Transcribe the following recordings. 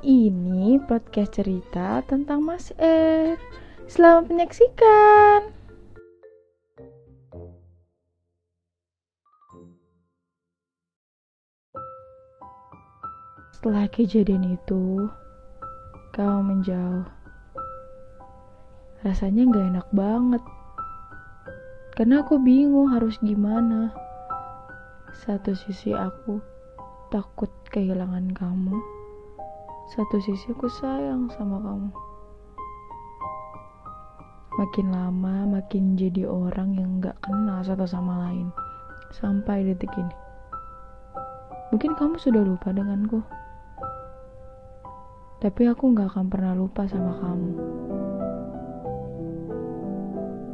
ini podcast cerita tentang Mas R. Selamat menyaksikan. Setelah kejadian itu, kau menjauh. Rasanya gak enak banget. Karena aku bingung harus gimana. Satu sisi aku takut kehilangan kamu. Satu sisi aku sayang sama kamu. Makin lama makin jadi orang yang gak kenal satu sama lain. Sampai detik ini. Mungkin kamu sudah lupa denganku. Tapi aku gak akan pernah lupa sama kamu.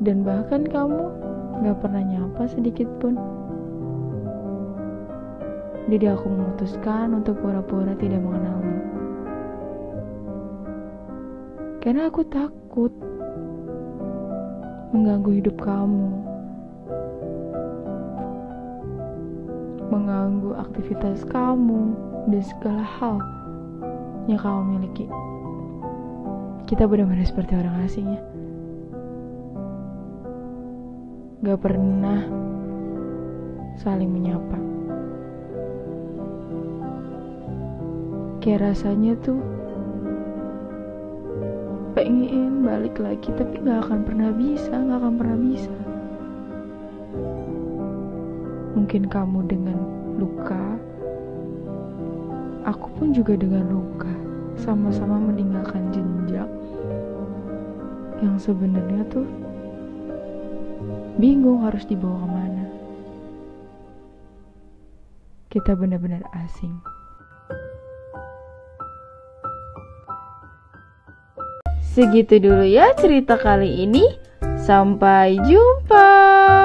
Dan bahkan kamu gak pernah nyapa sedikit pun. Jadi aku memutuskan untuk pura-pura tidak mengenalmu. Karena aku takut mengganggu hidup kamu. Mengganggu aktivitas kamu dan segala hal yang kamu miliki. Kita benar-benar seperti orang asing ya. Gak pernah saling menyapa. Kayak rasanya tuh pengen balik lagi tapi gak akan pernah bisa, gak akan pernah bisa. Mungkin kamu dengan luka, aku pun juga dengan luka, sama-sama meninggalkan jejak yang sebenarnya tuh bingung harus dibawa ke mana. Kita benar-benar asing. Segitu dulu ya cerita kali ini. Sampai jumpa.